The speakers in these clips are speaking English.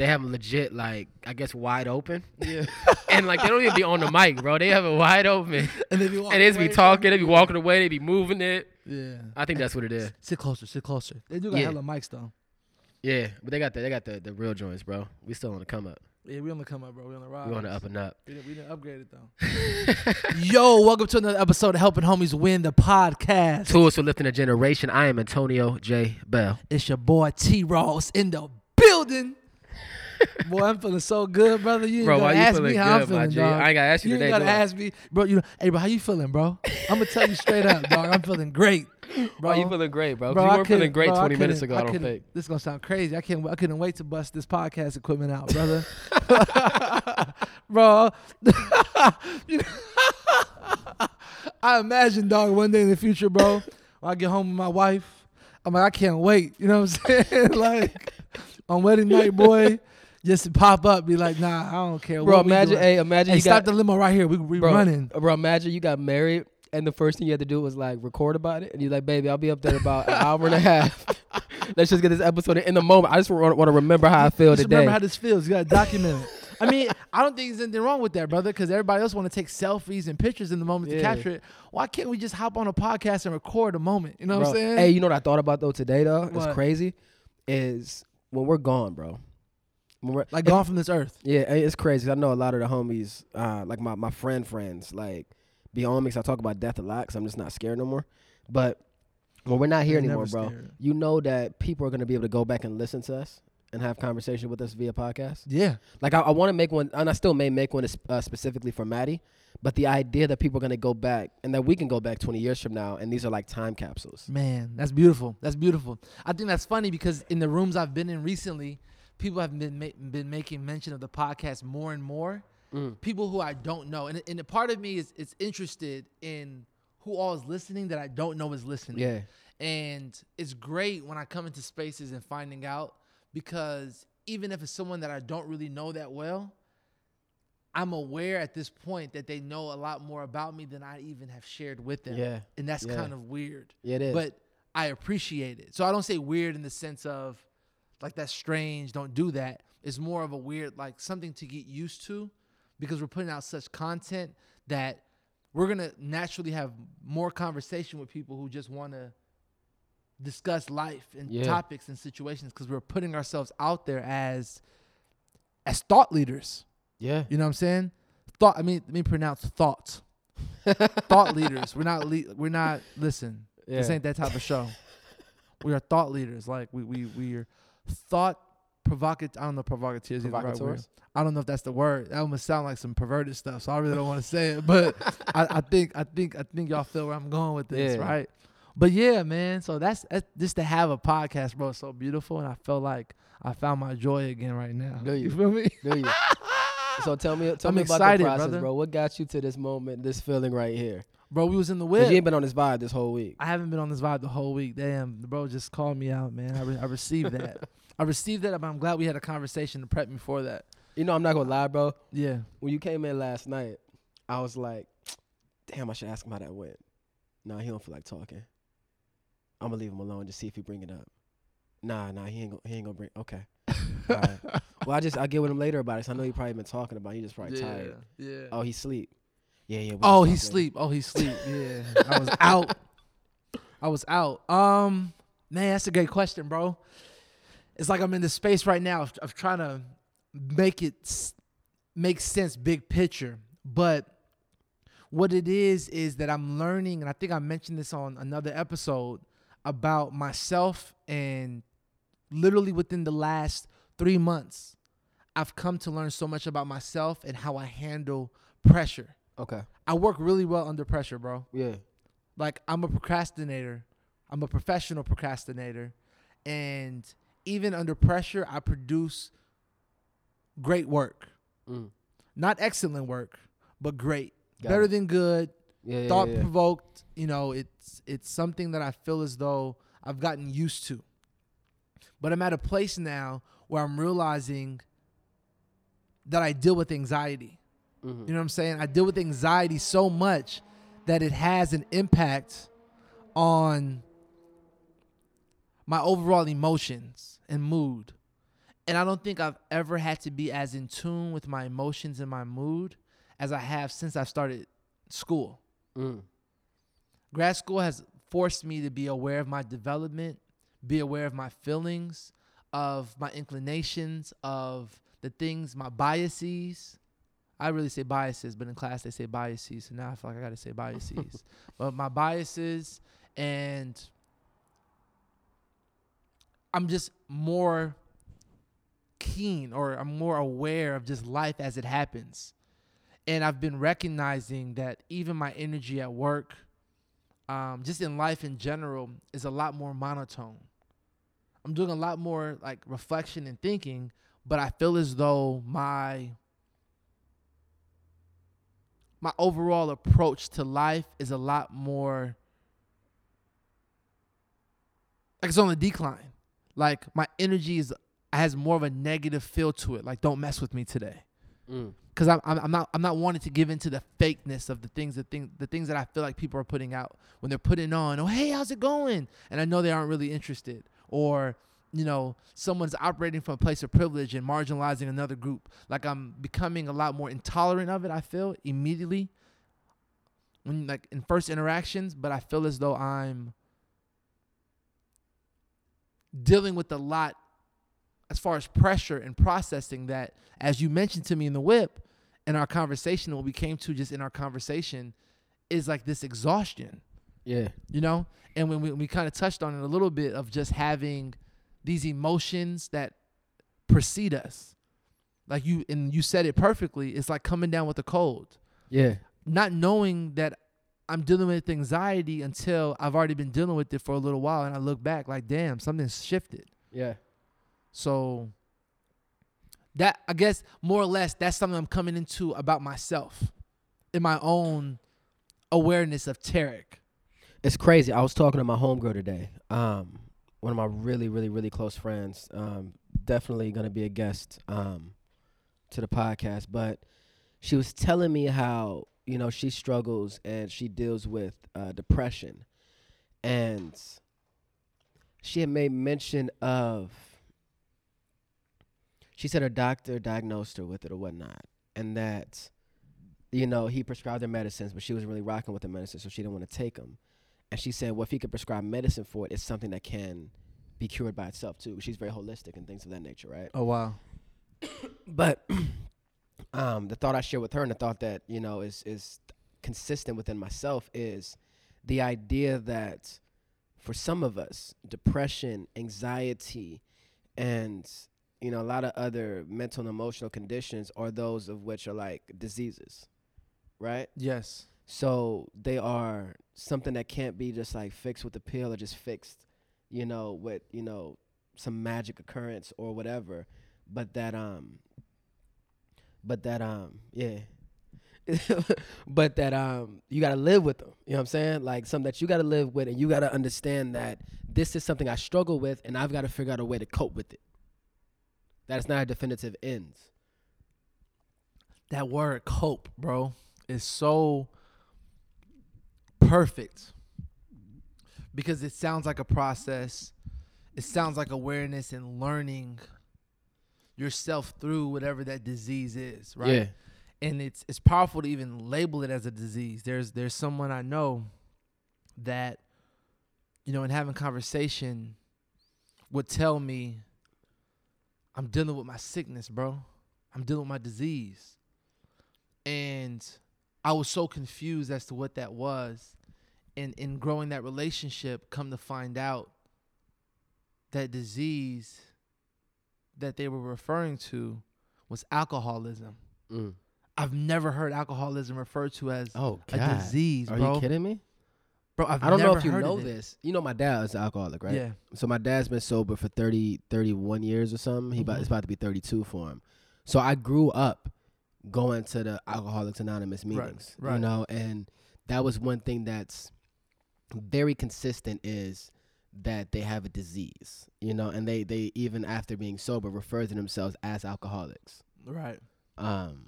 they have them legit like I guess wide open, Yeah. and like they don't even be on the mic, bro. They have it wide open, and they be and they just be talking, they be walking away, they be moving it. Yeah. I think that's what it is. Sit closer. Sit closer. They do got Yeah. hella mics though. Yeah, but they got the they got the, the real joints, bro. We still on the come up. Yeah, we on the come up, bro. We on the rise. We on the up and up. We didn't, we didn't upgrade it though. Yo, welcome to another episode of Helping Homies Win the podcast. Tools for lifting a generation. I am Antonio J. Bell. It's your boy T Ross in the building. boy, I'm feeling so good, brother. You ain't Bro, gotta ask me how I'm feeling, dog. I ain't gotta ask you You ain't today, gotta do I? ask me, bro. You know, hey, bro, how you feeling, bro? I'm gonna tell you straight up, dog. I'm feeling great, bro. You feeling great, bro? Bro, you weren't feeling great bro, 20 minutes ago. I don't think. This is gonna sound crazy. I can't. I couldn't wait to bust this podcast equipment out, brother. bro, I imagine, dog, one day in the future, bro, when I get home with my wife, I'm like, I can't wait. You know what I'm saying? like on wedding night, boy, just to pop up, be like, Nah, I don't care. Bro, what imagine, hey, imagine hey, you stop got, the limo right here. We we bro, running. Bro, imagine you got married and the first thing you had to do was like record about it, and you're like, baby, I'll be up there about an hour and a half. Let's just get this episode in the moment. I just want, to remember how I feel Just today. remember how this feels. You gotta document it. I mean, I don't think there's anything wrong with that, brother, because everybody else want to take selfies and pictures in the moment to capture it. Why can't we just hop on a podcast and record a moment? You know what I'm saying? Hey, you know what I thought about though today though? What? It's crazy. Is when we're gone, bro. Like gone from this earth. Yeah, it's crazy. I know a lot of the homies, uh, like my, my friend friends, like be on me 'cause I talk about death a lot because I'm just not scared no more. But when we're not here You're anymore, bro, scared. you know that people are gonna be able to go back and listen to us and have conversation with us via podcast. Yeah. Like I, I want to make one, and I still may make one uh, specifically for Maddie. But the idea that people are gonna go back and that we can go back 20 years from now, and these are like time capsules. Man, that's beautiful. That's beautiful. I think that's funny because in the rooms I've been in recently, people have been ma- been making mention of the podcast more and more. Mm. People who I don't know, and and a part of me is is interested in who all is listening that I don't know is listening. Yeah, And it's great when I come into spaces and finding out because even if it's someone that I don't really know that well, I'm aware at this point that they know a lot more about me than I even have shared with them. yeah, And that's Yeah. kind of weird. yeah. It is. But I appreciate it. So I don't say weird in the sense of like that's strange, don't do that. It's more of a weird, like something to get used to because we're putting out such content that we're gonna naturally have more conversation with people who just want to discuss life and Yeah. topics and situations because we're putting ourselves out there as as thought leaders. yeah, You know what I'm saying? Thought. I mean, let me pronounce thoughts. thought leaders. We're not. Le- we're not. Listen, Yeah. this ain't that type of show. We are thought leaders. Like we we we are thought provocative. I don't know provocateers. is the right word. I don't know if that's the word. That almost sound like some perverted stuff. So I really don't want to say it. But I, I think I think I think y'all feel where I'm going with this, Yeah. right? But yeah, man. So that's, that's just to have a podcast, bro. So beautiful, and I felt like I found my joy again right now. Do you? feel me? Do you? so tell me, tell I'm me about the process, brother. bro. What got you to this moment, this feeling right here? Bro, we was in the whip. you ain't been on this vibe this whole week. I haven't been on this vibe the whole week. Damn, the bro just called me out, man. I, re- I received that. I received that, but I'm glad we had a conversation to prep me for that. You know, I'm not gonna lie, bro. Yeah. When you came in last night, I was like, "Damn, I should ask him how that went." Nah, he don't feel like talking. I'm gonna leave him alone. Just see if he bring it up. Nah, nah, he ain't gonna, he ain't gonna bring. Okay. Alright. Well, I just I get with him later about it. So I know he probably been talking about. it. He just probably tired. Yeah. Oh, he sleep. Yeah, yeah. Oh, he later. sleep. Oh, he sleep. Yeah. I was out. I was out. Um, man, that's a great question, bro. It's like I'm in this space right now of, of trying to make it make sense, big picture. But what it is is that I'm learning, and I think I mentioned this on another episode about myself, and literally within the last three months, I've come to learn so much about myself and how I handle pressure. Okay. I work really well under pressure, bro. Yeah. Like I'm a procrastinator. I'm a professional procrastinator. And even under pressure, I produce great work. Mm. Not excellent work, but great. Got Better it. than good, Yeah. thought yeah, yeah. provoked. You know, it's it's something that I feel as though I've gotten used to. But I'm at a place now where I'm realizing that I deal with anxiety. Mhm. You know what I'm saying? I deal with anxiety so much that it has an impact on my overall emotions and mood. and I don't think I've ever had to be as in tune with my emotions and my mood as I have since I started school. Mm. Grad school has forced me to be aware of my development, be aware of my feelings, of my inclinations, of the things, my biases. I really say biases, but in class they say biases, so now I feel like I gotta say biases. but my biases and I'm just more keen or I'm more aware of just life as it happens. And I've been recognizing that even my energy at work, um, just in life in general, is a lot more monotone. I'm doing a lot more like reflection and thinking, but I feel as though my my overall approach to life is a lot more like it's on the decline. Like my energy is has more of a negative feel to it. Like don't mess with me today. Mm. because I'm, I'm I'm not I'm not wanting to give into the fakeness of the things the thing the things that I feel like people are putting out when they're putting on oh hey how's it going? And I know they aren't really interested. Or you know someone's operating from a place of privilege and marginalizing another group. Like I'm becoming a lot more intolerant of it I feel immediately. When like in first interactions but I feel as though I'm dealing with a lot as far as pressure and processing that as you mentioned to me in the whip in our conversation what we came to just in our conversation is like this exhaustion Yeah. you know and when we, we kind of touched on it a little bit of just having these emotions that precede us like you and you said it perfectly it's like coming down with a cold Yeah. not knowing that i'm dealing with anxiety until i've already been dealing with it for a little while and i look back like damn something's shifted Yeah. so that I guess more or less that's something I'm coming into about myself in my own awareness of Tarek. It's crazy. I was talking to my homegirl today. Um, one of my really, really, really close friends. Um, definitely gonna be a guest um, to the podcast. But she was telling me how you know she struggles and she deals with uh, depression, and she had made mention of. She said her doctor diagnosed her with it or whatnot, and that, you know, he prescribed her medicines, but she was really rocking with the medicine, so she didn't want to take them. And she said, well, if he could prescribe medicine for it, it's something that can be cured by itself too. She's very holistic and things of that nature, right? Oh wow. But um, the thought I share with her, and the thought that you know is is consistent within myself, is the idea that for some of us, depression, anxiety, and you know a lot of other mental and emotional conditions are those of which are like diseases, right? Yes. So they are something that can't be just like fixed with a pill or just fixed, you know, with you know some magic occurrence or whatever, but that um, but that um, yeah, but that um, you gotta live with them. You know what I'm saying? Like something that you gotta live with, and you gotta understand that this is something I struggle with, and I've got to figure out a way to cope with it. That is not a definitive end. That word cope, bro, is so perfect because it sounds like a process. It sounds like awareness and learning yourself through whatever that disease is, right? Yeah. and it's it's powerful to even label it as a disease. There's there's someone I know that you know in having conversation would tell me I'm dealing with my sickness, bro. I'm dealing with my disease. And I was so confused as to what that was. And in growing that relationship, come to find out that disease that they were referring to was alcoholism. Mm. I've never heard alcoholism referred to as Oh a disease, Are bro. you kidding me? Bro, I've I don't know if you know this. You know my dad is an alcoholic, right? Yeah. So my dad's been sober for 30, 31 years or something. He about Mhm. it's about to be 32 for him. So I grew up going to the Alcoholics Anonymous Right, meetings, right. you know, and that was one thing that's very consistent is that they have a disease, you know, and they they even after being sober refer to themselves as alcoholics. Right. Um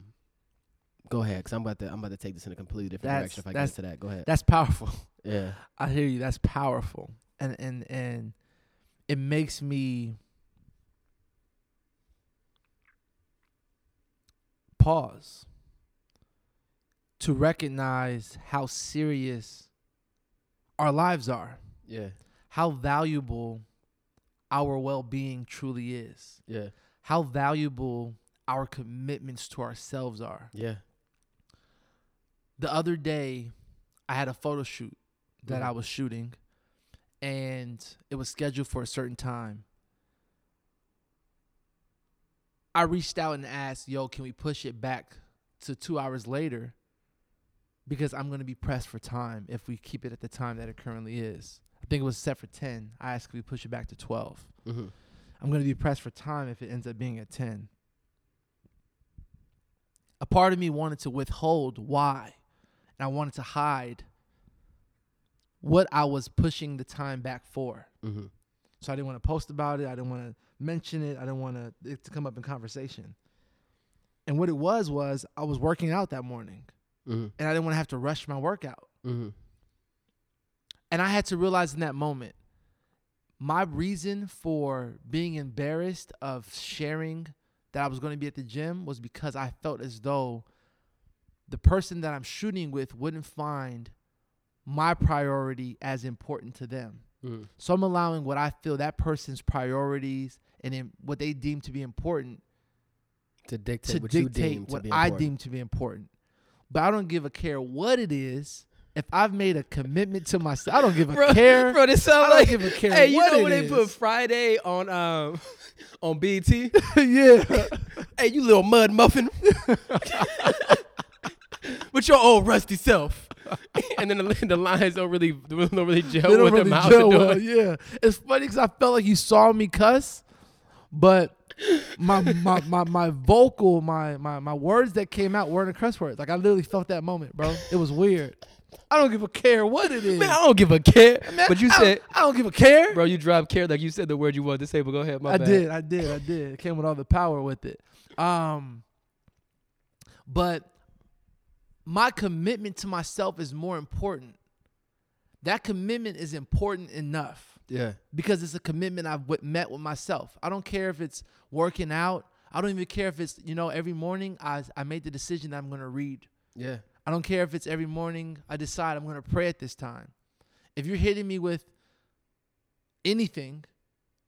Go ahead, cause I'm about to I'm about to take this in a completely different That's- direction if I get into that. Go ahead. That's powerful. Yeah. I hear you. That's powerful. And and and it makes me pause to recognize how serious our lives are, Yeah. How valuable our well being truly is, Yeah. how valuable our commitments to ourselves are. Yeah. The other day, I had a photo shoot that Mhm. I was shooting, and it was scheduled for a certain time. I reached out and asked, "Yo, can we push it back to two hours later?" Because I'm gonna be pressed for time if we keep it at the time that it currently is. Think it was set for ten. I asked, if we push it back to 12?" Mm-hmm. I'm gonna be pressed for time if it ends up being at ten. A part of me wanted to withhold why, and I wanted to hide what I was pushing the time back for. Mm-hmm. So I didn't want to post about it. I didn't want to mention it. I didn't want to, it to come up in conversation. And what it was was I was working out that morning, Mm-hmm. and I didn't want to have to rush my workout. Mm-hmm. And I had to realize in that moment, my reason for being embarrassed of sharing that I was going to be at the gym was because I felt as though the person that I'm shooting with wouldn't find my priority as important to them. Mm-hmm. So I'm allowing what I feel that person's priorities and in what they deem to be important To dictate to what you dictate what I important. deem to be important. But I don't give a care what it is. If I've made a commitment to myself, I don't give a Bro, care. bro, this I sound don't like give a care Hey, you know when they put. Friday on um on BET? yeah. hey, you little mud muffin. With your old rusty self. and then the, the lines don't really don't really gel They don't with really the mouth gel well. Yeah, it's funny because I felt like you saw me cuss, but my my my my vocal, my my my words that came out weren't a cuss words. Like I literally felt that moment, bro. It was weird. I don't give a care what it is. Man, I don't give a care. Man, but you I said, don't, I don't give a care. bro, you dropped care like you said the word you wanted to say. But go ahead, my I bad. did, I did, I did. It came with all the power with it. Um, but my commitment to myself is more important. That commitment is important enough Yeah, because it's a commitment I've w- met with myself. I don't care if it's working out. I don't even care if it's you know every morning I I made the decision that I'm gonna read. yeah, I don't care if it's every morning I decide I'm going to pray at this time. If you're hitting me with anything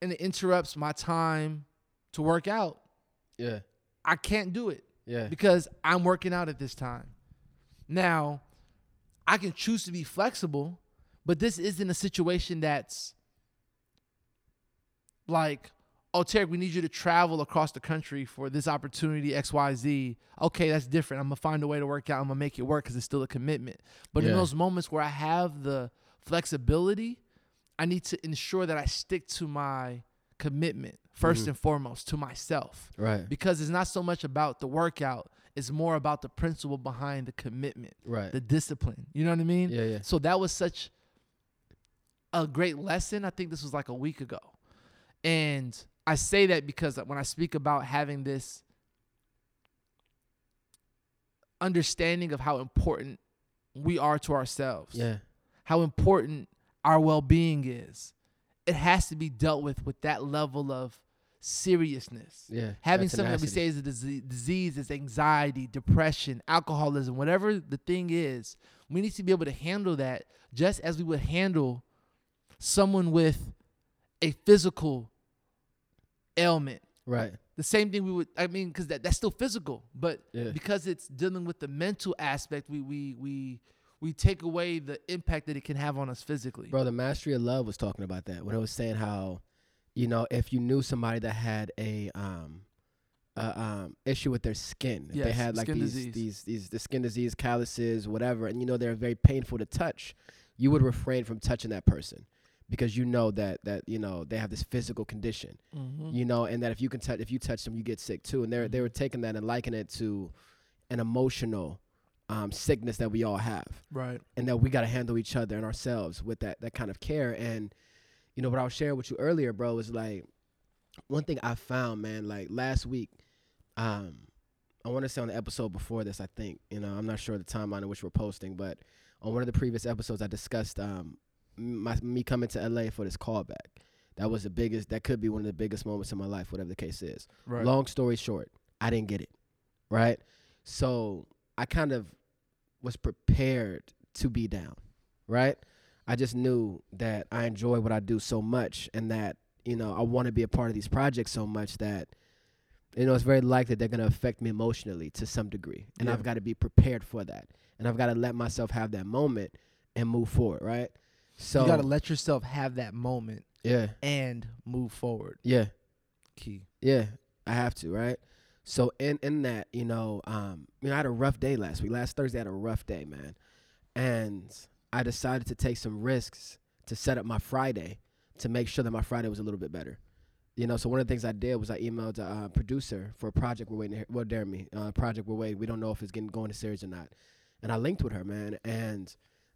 and it interrupts my time to work out, yeah, I can't do it yeah. because I'm working out at this time. Now, I can choose to be flexible, but this isn't a situation that's like, oh, Tarek, we need you to travel across the country for this opportunity, XYZ. Okay, that's different. I'm going to find a way to work out. I'm going to make it work because it's still a commitment. But in those moments where I have the flexibility, I need to ensure that I stick to my commitment 1st Mhm. and foremost to myself Right, because it's not so much about the workout it's more about the principle behind the commitment right. the discipline you know what i mean yeah, yeah. so that was such a great lesson i think this was like a week ago and i say that because when i speak about having this understanding of how important we are to ourselves Yeah, how important our well-being is it has to be dealt with with that level of seriousness yeah. having something that we tenacity. say is a disease, disease is anxiety, depression, alcoholism, whatever the thing is, we need to be able to handle that just as we would handle someone with a physical ailment. Right. The same thing we would, I mean, because that, that's still physical, but Yeah. because it's dealing with the mental aspect, we we we we take away the impact that it can have on us physically. Bro, the Mastery of Love was talking about that when it was saying how, you know, if you knew somebody that had a um, a, um issue with their skin, if they had like these disease. these these the skin disease, calluses, whatever, and you know they're very painful to touch, you would refrain from touching that person because you know that that you know they have this physical condition, Mhm. you know, and that if you can touch if you touch them, you get sick too, and they are they were taking that and likening it to an emotional um, sickness that we all have Right. and that we got to handle each other and ourselves with that that kind of care and you know what I was sharing with you earlier bro was like one thing I found man like last week um I want to say on the episode before this I think you know I'm not sure the timeline in which we're posting but on one of the previous episodes I discussed um my me coming to LA for this callback that was the biggest that could be one of the biggest moments in my life whatever the case is Right. Long story short, I didn't get it. Right? So I kind of was prepared to be down, right? I just knew that I enjoy what I do so much and that, you know, I want to be a part of these projects so much that, you know, it's very likely they're going to affect me emotionally to some degree. And Yeah. I've got to be prepared for that. And I've got to let myself have that moment and move forward, right? So, you got to let yourself have that moment yeah, and move forward. yeah. Key. Yeah, I have to, right? So in in that, you know, um, you know, I had a rough day last week. Last Thursday I had a rough day, man. And I decided to take some risks to set up my Friday to make sure that my Friday was a little bit better. You know, so one of the things I did was I emailed a uh, producer for a project we're waiting to well, dare me, uh, project we're waiting. We don't know if it's getting going to series or not. And I linked with her, man, and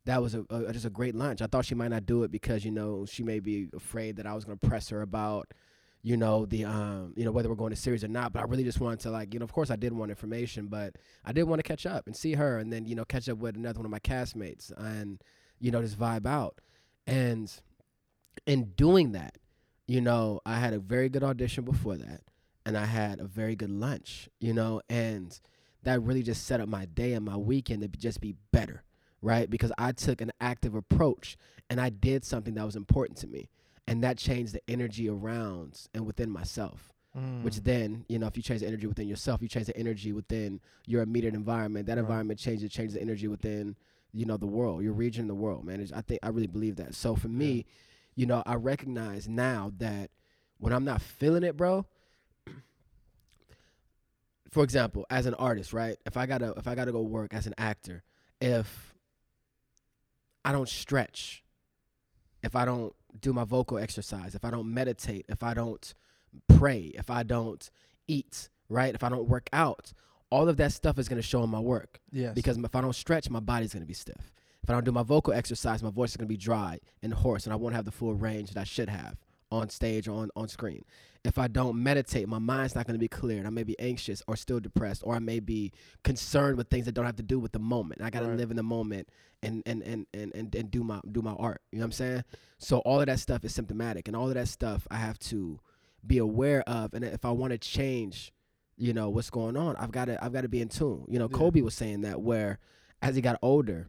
that was a, a just a great lunch. I thought she might not do it because you know she may be afraid that I was going to press her about you know the um you know whether we're going to series or not. But i really just wanted to like you know of course i did want information but i did want to catch up and see her and then you know catch up with another one of my castmates and you know just vibe out. And in doing that you know i had a very good audition before that and i had a very good lunch you know and that really just set up my day and my weekend to just be better right? Because i took an active approach and i did something that was important to me. And that changed the energy around and within myself which Mm. then you know if you change the energy within yourself you change the energy within your immediate environment. That Right. environment changes changes the energy within you know the world your region the world man. It's- i think i really believe that. So for me you know i recognize now that when i'm not feeling it bro for example as an artist right? If i gotta if i gotta go work as an actor if i don't stretch if i don't do my vocal exercise if i don't meditate if i don't pray, if I don't eat, right? If I don't work out, all of that stuff is going to show in my work. yes. Because if I don't stretch, my body's going to be stiff. If I don't do my vocal exercise, my voice is going to be dry and hoarse, and I won't have the full range that I should have on stage or on, on screen. If I don't meditate, my mind's not going to be clear, and I may be anxious or still depressed, or I may be concerned with things that don't have to do with the moment. I got to Right. live in the moment and and, and, and and and do my do my art. You know what I'm saying? So all of that stuff is symptomatic, and all of that stuff I have to be aware of and if I want to change, you know, what's going on, I've got to I've got to be in tune. You know, Yeah. Kobe was saying that where as he got older,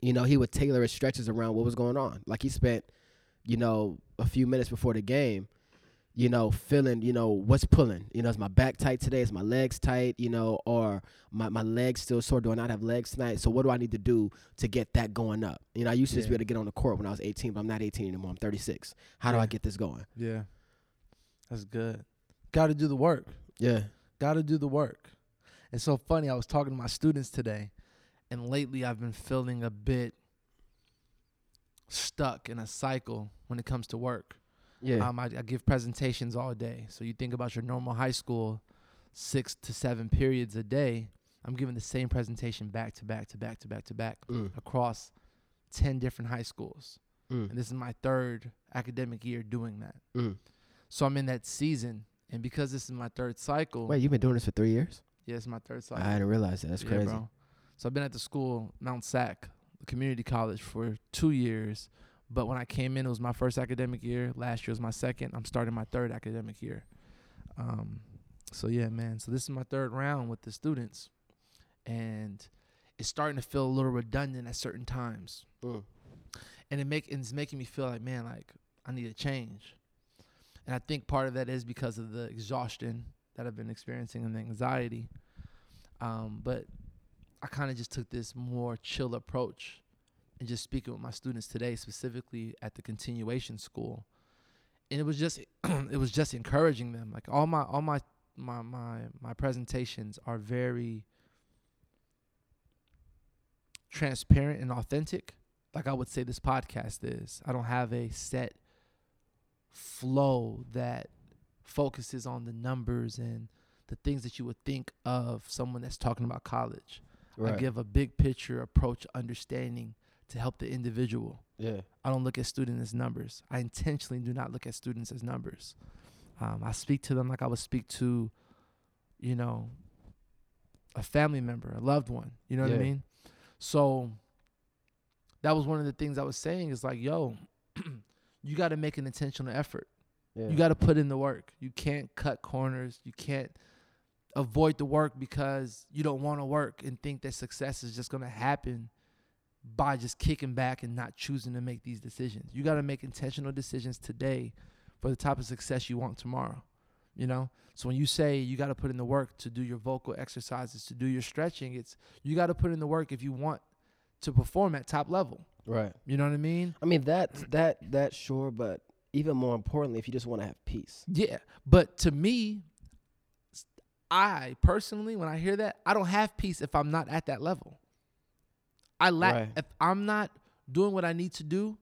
you know, he would tailor his stretches around what was going on. Like he spent, you know, a few minutes before the game, you know, feeling, you know, what's pulling. You know, is my back tight today? Is my legs tight? You know, or my, my legs still sore? Do I not have legs tonight? So what do I need to do to get that going up? You know, I used to just be able to get on the court when I was 18, but I'm not 18 anymore. I'm 36. How do I get this going? yeah. That's good. Got to do the work. Yeah. Got to do the work. It's so funny. I was talking to my students today, and lately I've been feeling a bit stuck in a cycle when it comes to work. Yeah. Um, I, I give presentations all day. So you think about your normal high school, six to seven periods a day. I'm giving the same presentation back to back to back to back to back Mm, across 10 different high schools. mm, And this is my third academic year doing that. mm. So I'm in that season. And because this is my third cycle, Wait, you've been doing this for three years? yeah, it's my third cycle. I didn't realize that. That's Yeah, crazy. bro. So I've been at the school, Mount Sac, community college, for two years. But when I came in, it was my first academic year. Last year was my second. I'm starting my third academic year. Um, so yeah, man. So this is my third round with the students, and it's starting to feel a little redundant at certain times, Mm. and it make and it's making me feel like, man, like I need a change. And I think part of that is because of the exhaustion that I've been experiencing and the anxiety. Um, but I kind of just took this more chill approach and just speaking with my students today, specifically at the continuation school. And it was just it was just encouraging them. Like all my all my my my my presentations are very transparent and authentic. Like I would say this podcast is. I don't have a set flow that focuses on the numbers and the things that you would think of someone that's talking about college. I give a big picture approach, understanding to help the individual. yeah. I don't look at students as numbers. I intentionally do not look at students as numbers. Um, I speak to them like I would speak to, you know, a family member, a loved one. You know what I mean? So that was one of the things I was saying is like, yo, you got to make an intentional effort. Yeah. You got to put in the work. You can't cut corners. You can't avoid the work because you don't want to work and think that success is just going to happen by just kicking back and not choosing to make these decisions. You got to make intentional decisions today for the type of success you want tomorrow. You know? So when you say you got to put in the work to do your vocal exercises, to do your stretching, it's you got to put in the work if you want to perform at top level. Right. You know what I mean? I mean that that that sure, but even more importantly, if you just want to have peace. Yeah. But to me, I personally, when I hear that, I don't have peace if I'm not at that level. I lack Right. if I'm not doing what I need to do,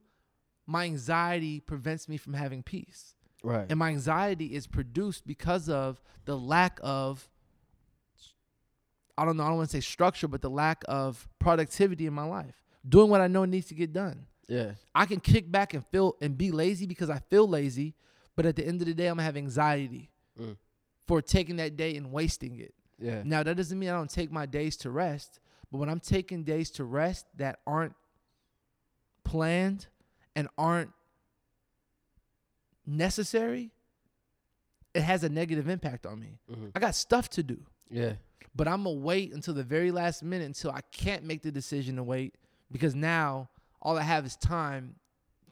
my anxiety prevents me from having peace. Right. And my anxiety is produced because of the lack of I don't know, I don't want to say structure, but the lack of productivity in my life. Doing what I know needs to get done. yeah. I can kick back and feel and be lazy because I feel lazy, but at the end of the day, I'm gonna have anxiety Mm. For taking that day and wasting it. Yeah. Now that doesn't mean I don't take my days to rest, but when I'm taking days to rest that aren't planned and aren't necessary, it has a negative impact on me. Mhm. I got stuff to do Yeah. but I'm gonna wait until the very last minute until I can't make the decision to wait because now all I have is time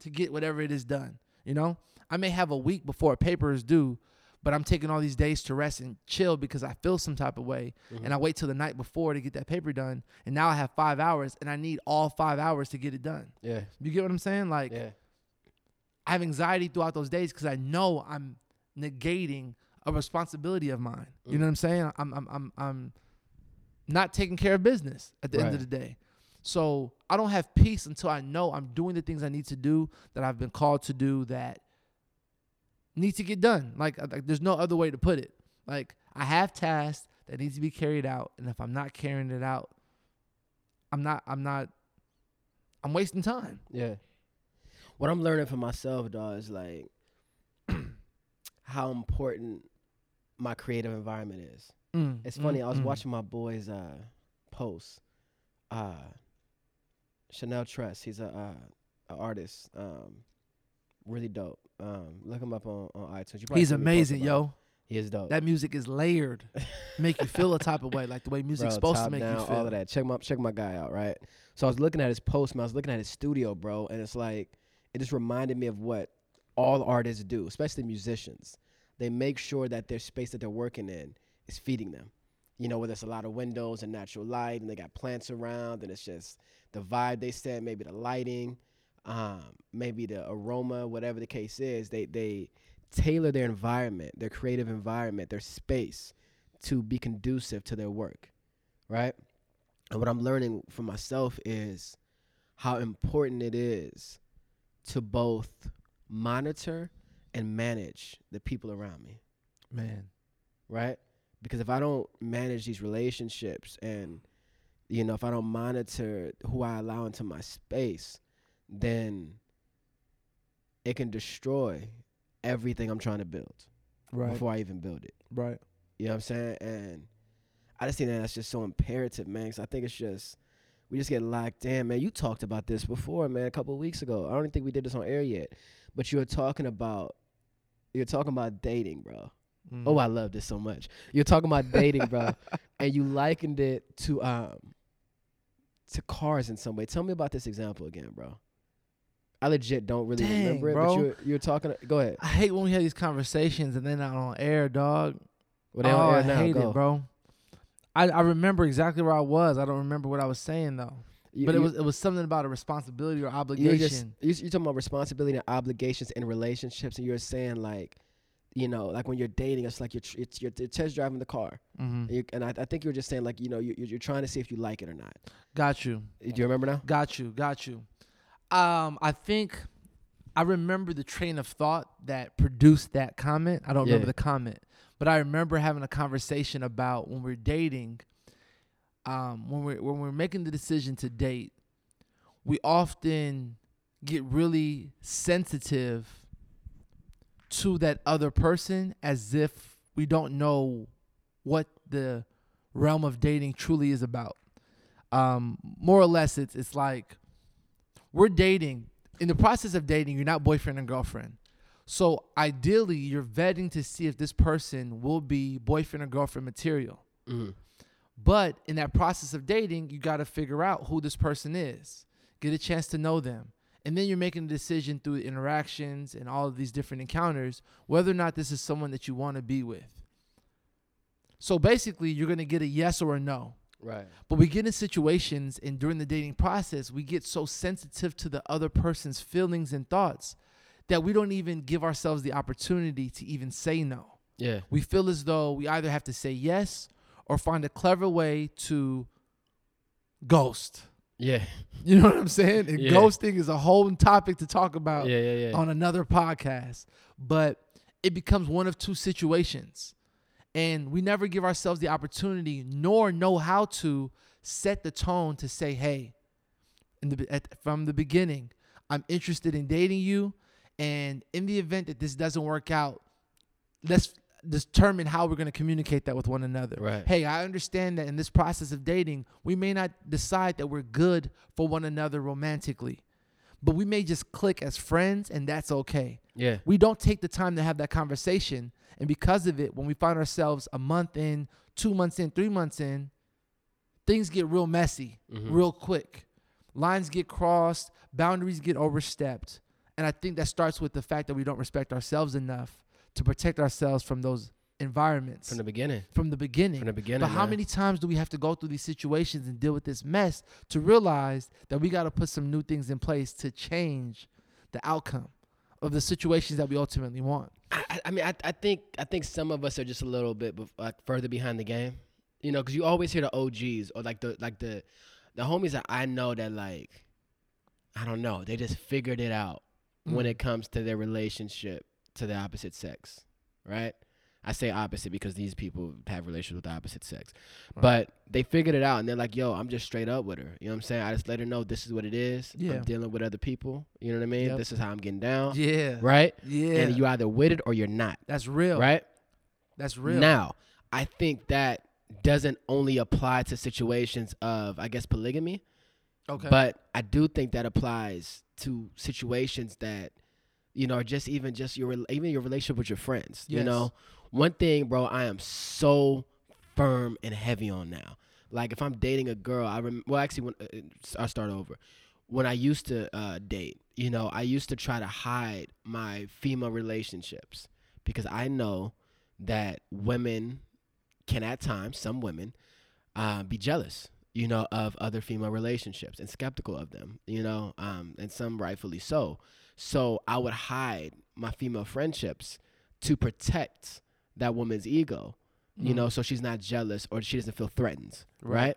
to get whatever it is done. You know, I may have a week before a paper is due, but I'm taking all these days to rest and chill because I feel some type of way, and I wait till the night before to get that paper done, and now I have five hours, and I need all five hours to get it done. Yeah. You get what I'm saying? Like Yeah. I have anxiety throughout those days because I know I'm negating a responsibility of mine. You Mm. know what I'm saying? I'm I'm I'm I'm not taking care of business at the end of the day. So I don't have peace until I know I'm doing the things I need to do that I've been called to do that need to get done. Like, uh, like there's no other way to put it. Like I have tasks that need to be carried out, and if I'm not carrying it out, I'm not I'm not I'm wasting time. Yeah. What I'm learning for myself, dog, is like how important my creative environment is. Mm, It's funny. mm, I was mm. watching my boy's uh, post. Uh, Chanel Tres. He's a, uh, a artist. Um, really dope. Um, look him up on, on iTunes. You He's seen me post amazing, yo. He is dope. That music is layered, make you feel a type of way, like the way music's Bro, supposed to make down, you feel. all of that. Check my check my guy out, right? So I was looking at his post, man. I was looking at his studio, bro, and it's like it just reminded me of what all artists do, especially musicians. They make sure that their space that they're working in is feeding them. You know, where there's a lot of windows and natural light, and they got plants around, and it's just the vibe they set, maybe the lighting, um, maybe the aroma, whatever the case is. They they tailor their environment, their creative environment, their space to be conducive to their work, right? And what I'm learning for myself is how important it is to both monitor and manage the people around me, Man, right? Because if I don't manage these relationships and you know, if I don't monitor who I allow into my space, then it can destroy everything I'm trying to build right, before I even build it. right. You know what I'm saying? And I just think that that's just so imperative, man. Because I think it's just we just get locked in, man. You talked about this before, man, a couple of weeks ago. I don't even think we did this on air yet, but you were talking about you're talking about dating, bro. Mm. Oh, I love this so much. You're talking about dating, bro, and you likened it to um to cars in some way. Tell me about this example again, bro. I legit don't really Dang, remember it, bro. but you're you're talking. Go ahead. I hate when we have these conversations and then not on air, dog. Well, they oh, on air I now. hate Go. it, bro. I, I remember exactly where I was. I don't remember what I was saying though. You- but it you- was it was something about a responsibility or you're obligation. just you're, you're talking about responsibility and obligations in relationships, and you're saying like, you know, like when you're dating, it's like you're tr- it's you're, you're test driving the car, mm-hmm. and, you and I, I think you were just saying like, you know, you're, you're trying to see if you like it or not. Got you. Do you remember now? Got you. Got you. Um, I think I remember the train of thought that produced that comment. I don't remember the comment, but I remember having a conversation about when we're dating. Um, when we're when we're making the decision to date, we often get really sensitive to that other person as if we don't know what the realm of dating truly is about. Um, more or less, it's it's like we're dating. In the process of dating, you're not boyfriend and girlfriend. So ideally, you're vetting to see if this person will be boyfriend or girlfriend material. Mhm. But in that process of dating, you got to figure out who this person is, get a chance to know them. And then you're making a decision through interactions and all of these different encounters whether or not this is someone that you want to be with. So basically, you're going to get a yes or a no. Right. But we get in situations and during the dating process, we get so sensitive to the other person's feelings and thoughts that we don't even give ourselves the opportunity to even say no. Yeah. We feel as though we either have to say yes or find a clever way to ghost. Yeah. You know what I'm saying? And Yeah. ghosting is a whole topic to talk about Yeah. Yeah. On another podcast, but it becomes one of two situations. And we never give ourselves the opportunity nor know how to set the tone to say, hey, in the, at, from the beginning, I'm interested in dating you. And in the event that this doesn't work out, let's determine how we're going to communicate that with one another. Right. Hey, I understand that in this process of dating, we may not decide that we're good for one another romantically, but we may just click as friends, and that's okay. Yeah. We don't take the time to have that conversation. And because of it, when we find ourselves a month in, two months in, three months in, things get real messy Mhm. real quick. Lines get crossed, boundaries get overstepped. And I think that starts with the fact that we don't respect ourselves enough to protect ourselves from those environments From the beginning. from the beginning. From the beginning. But how man. many times do we have to go through these situations and deal with this mess to realize that we got to put some new things in place to change the outcome of the situations that we ultimately want? I, I- mean, I, I think I think some of us are just a little bit bef- further behind the game, you know, because you always hear the OGs or like the like the the homies that I know that like I don't know, they just figured it out when Mm. it comes to their relationship to the opposite sex, right? I say opposite because these people have relations with the opposite sex, Right. but they figured it out and they're like, "Yo, I'm just straight up with her." You know what I'm saying? I just let her know this is what it is. Yeah. I'm dealing with other people. You know what I mean? Yep. This is how I'm getting down. Yeah. Right? Yeah. And you either with it or you're not. That's real. Right? That's real. Now, I think that doesn't only apply to situations of, I guess, polygamy, okay. but I do think that applies to situations that, you know, are just even just your even your relationship with your friends. Yes. You know, one thing, bro, I am so firm and heavy on now. Like if I'm dating a girl, I rem- well actually when uh, I'll start over. When I used to uh, date, you know, I used to try to hide my female relationships because I know that women can at times, some women, uh, be jealous, you know, of other female relationships and skeptical of them, you know, um, and some rightfully so. So I would hide my female friendships to protect that woman's ego, you Mm. know, so she's not jealous or she doesn't feel threatened, Right. right?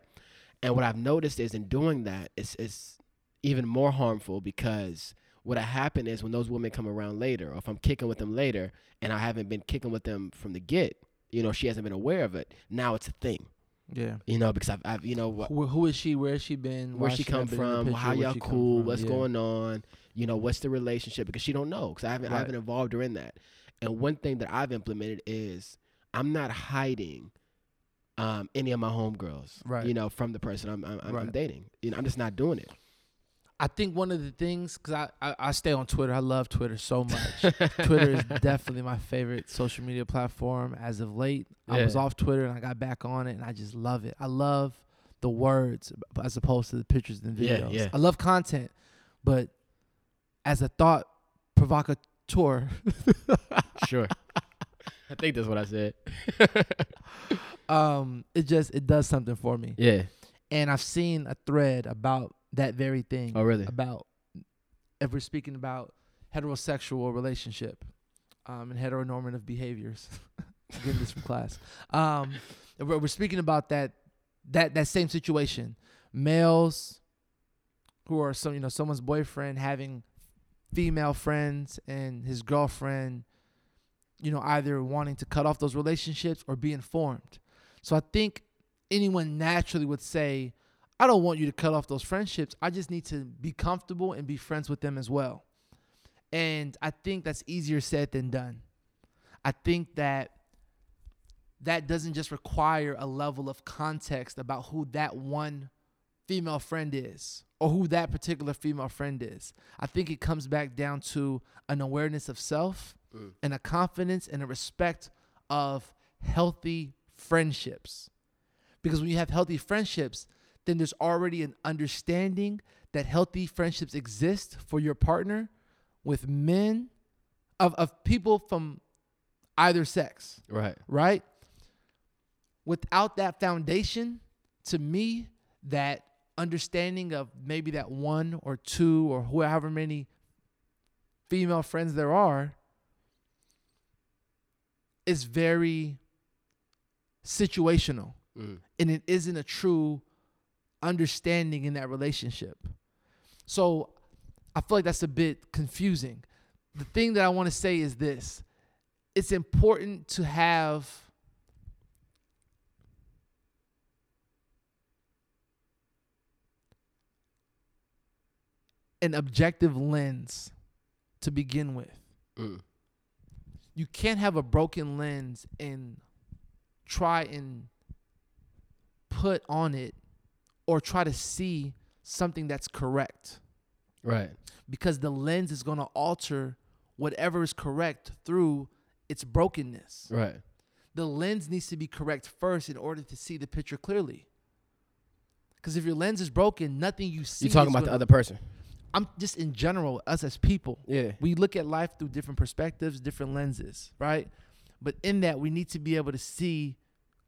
And what I've noticed is in doing that, it's, it's even more harmful because what'll happen is when those women come around later, or if I'm kicking with them later and I haven't been kicking with them from the get, you know, she hasn't been aware of it. Now it's a thing, Yeah. you know, because I've, I've you know, what, Who, who is she? Where has she been? where Why she come been in the from, picture? how y'all cool, what's Yeah. going on, you know, what's the relationship? Because she don't know, because I haven't, I haven't involved her in that. And one thing that I've implemented is I'm not hiding um, any of my homegirls, Right. you know, from the person I'm, I'm, I'm Right. dating. You know, I'm just not doing it. I think one of the things, because I, I, I stay on Twitter. I love Twitter so much. Twitter is definitely my favorite social media platform as of late. I was off Twitter and I got back on it and I just love it. I love the words as opposed to the pictures and Yeah, videos. yeah. I love content, but as a thought provocateur, sure. I think that's what I said. um, it just it does something for me. yeah. And I've seen a thread about that very thing. Oh, really? about if we're speaking about heterosexual relationship um, and heteronormative behaviors. Getting this from class. Um, we're, we're speaking about that that that same situation. Males who are some you know someone's boyfriend having female friends and his girlfriend, you know, either wanting to cut off those relationships or be informed. So I think anyone naturally would say, I don't want you to cut off those friendships. I just need to be comfortable and be friends with them as well. And I think that's easier said than done. I think that that doesn't just require a level of context about who that one female friend is or who that particular female friend is. I think it comes back down to an awareness of self Mm. and a confidence and a respect of healthy friendships. Because when you have healthy friendships, then there's already an understanding that healthy friendships exist for your partner with men of, of people from either sex, Right. right? Without that foundation, to me, that understanding of maybe that one or two or however many female friends there are is very situational Mm. and it isn't a true understanding in that relationship. So I feel like that's a bit confusing. The thing that I want to say is this it's important to have an objective lens to begin with. Mm. You can't have a broken lens and try and put on it or try to see something that's correct Right. because the lens is going to alter whatever is correct through its brokenness. Right. The lens needs to be correct first in order to see the picture clearly. Because if your lens is broken, nothing you see. You're talking about the other person? I'm just in general, us as people. Yeah. We look at life through different perspectives, different lenses, right? But in that, we need to be able to see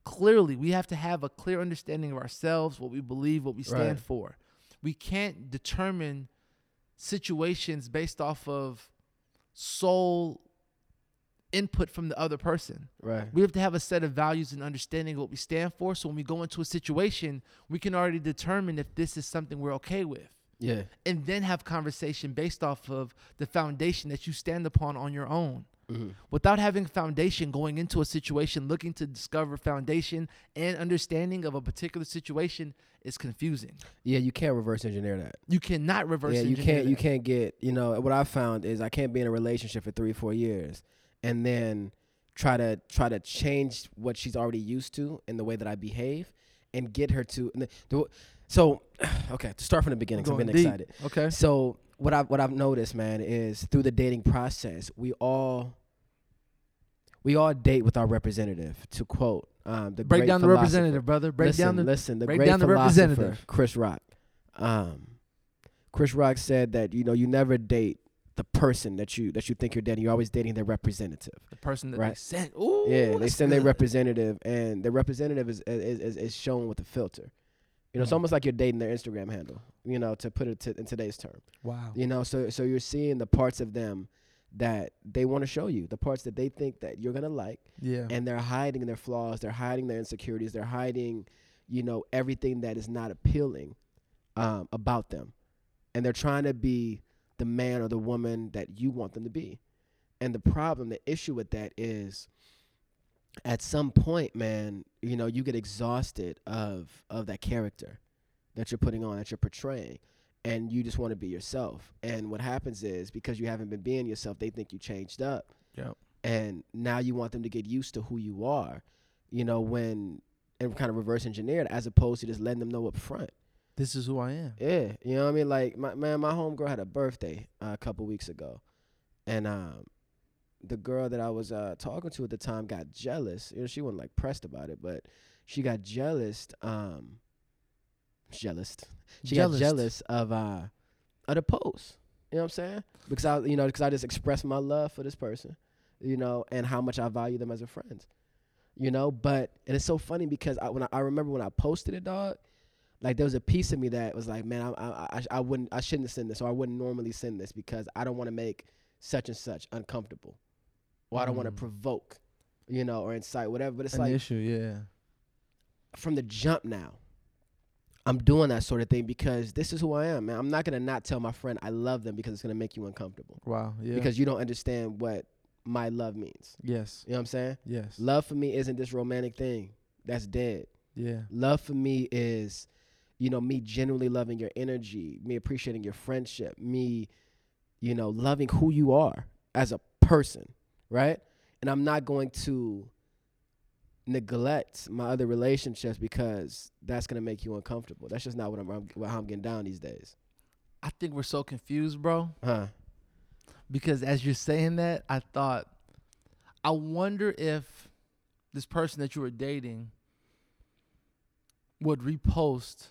clearly. We have to have a clear understanding of ourselves, what we believe, what we stand Right. for. We can't determine situations based off of sole input from the other person. Right. We have to have a set of values and understanding of what we stand for. So when we go into a situation, we can already determine if this is something we're okay with Yeah. and then have conversation based off of the foundation that you stand upon on your own. Mm-hmm. Without having foundation going into a situation, looking to discover foundation and understanding of a particular situation is confusing. Yeah. You can't reverse engineer that. You cannot reverse. yeah. You can't. You can't get. You know what I found is I can't be in a relationship for three, four years, and then try to try to change what she's already used to in the way that I behave, and get her to. And the- the- So, okay, to start from the beginning, 'cause I'm getting deep. excited. Okay. So what I've what I've noticed, man, is through the dating process, we all we all date with our representative. To quote um, the Break great down the representative, brother. Break listen, down the. listen. The break great down the representative. Chris Rock. Um, Chris Rock said that you know you never date the person that you that you think you're dating. You're always dating their representative. the person that they Right. sent. Ooh, yeah, they send their representative, and the representative is is, is is shown with a filter. You know, it's Mm. almost like you're dating their Instagram handle. You know, to put it to, in today's term. Wow. You know, so so you're seeing the parts of them that they want to show you, the parts that they think that you're gonna like, Yeah. and they're hiding their flaws, they're hiding their insecurities, they're hiding, you know, everything that is not appealing um, about them, and they're trying to be the man or the woman that you want them to be. And the problem, the issue with that is, at some point, man, you know, you get exhausted of of that character that you're putting on, that you're portraying, and you just want to be yourself. And what happens is because you haven't been being yourself, they think you changed up Yep. and now you want them to get used to who you are, you know, when and kind of reverse engineered as opposed to just letting them know up front. This is who I am. Yeah, you know what I mean? Like my man, my homegirl had a birthday uh, a couple weeks ago, and um, the girl that I was uh, talking to at the time got jealous. You know, she wasn't like pressed about it, but she got jealous. Um, jealous. She Jealous. got jealous of uh, of the post. You know what I'm saying? Because I, you know, because I just expressed my love for this person, you know, and how much I value them as a friend. You know, but and it's so funny because I when I, I remember when I posted it, dog, like there was a piece of me that was like, man, I I I, I wouldn't I shouldn't have send this or I wouldn't normally send this because I don't want to make such and such uncomfortable, or I don't want to Mm. provoke, you know, or incite whatever. But it's An like issue. Yeah. from the jump now. I'm doing that sort of thing because this is who I am, man. I'm not gonna not tell my friend I love them because it's gonna make you uncomfortable Wow. Yeah. because you don't understand what my love means. yes. You know what I'm saying? Yes. Love for me isn't this romantic thing. That's dead. Yeah. Love for me is, you know, me genuinely loving your energy, me appreciating your friendship, me, you know, loving who you are as a person, right? And I'm not going to neglect my other relationships because that's gonna make you uncomfortable. That's just not what I'm, I'm how I'm getting down these days, I think we're so confused, bro. huh? Because as you're saying that, I thought I wonder if this person that you were dating would repost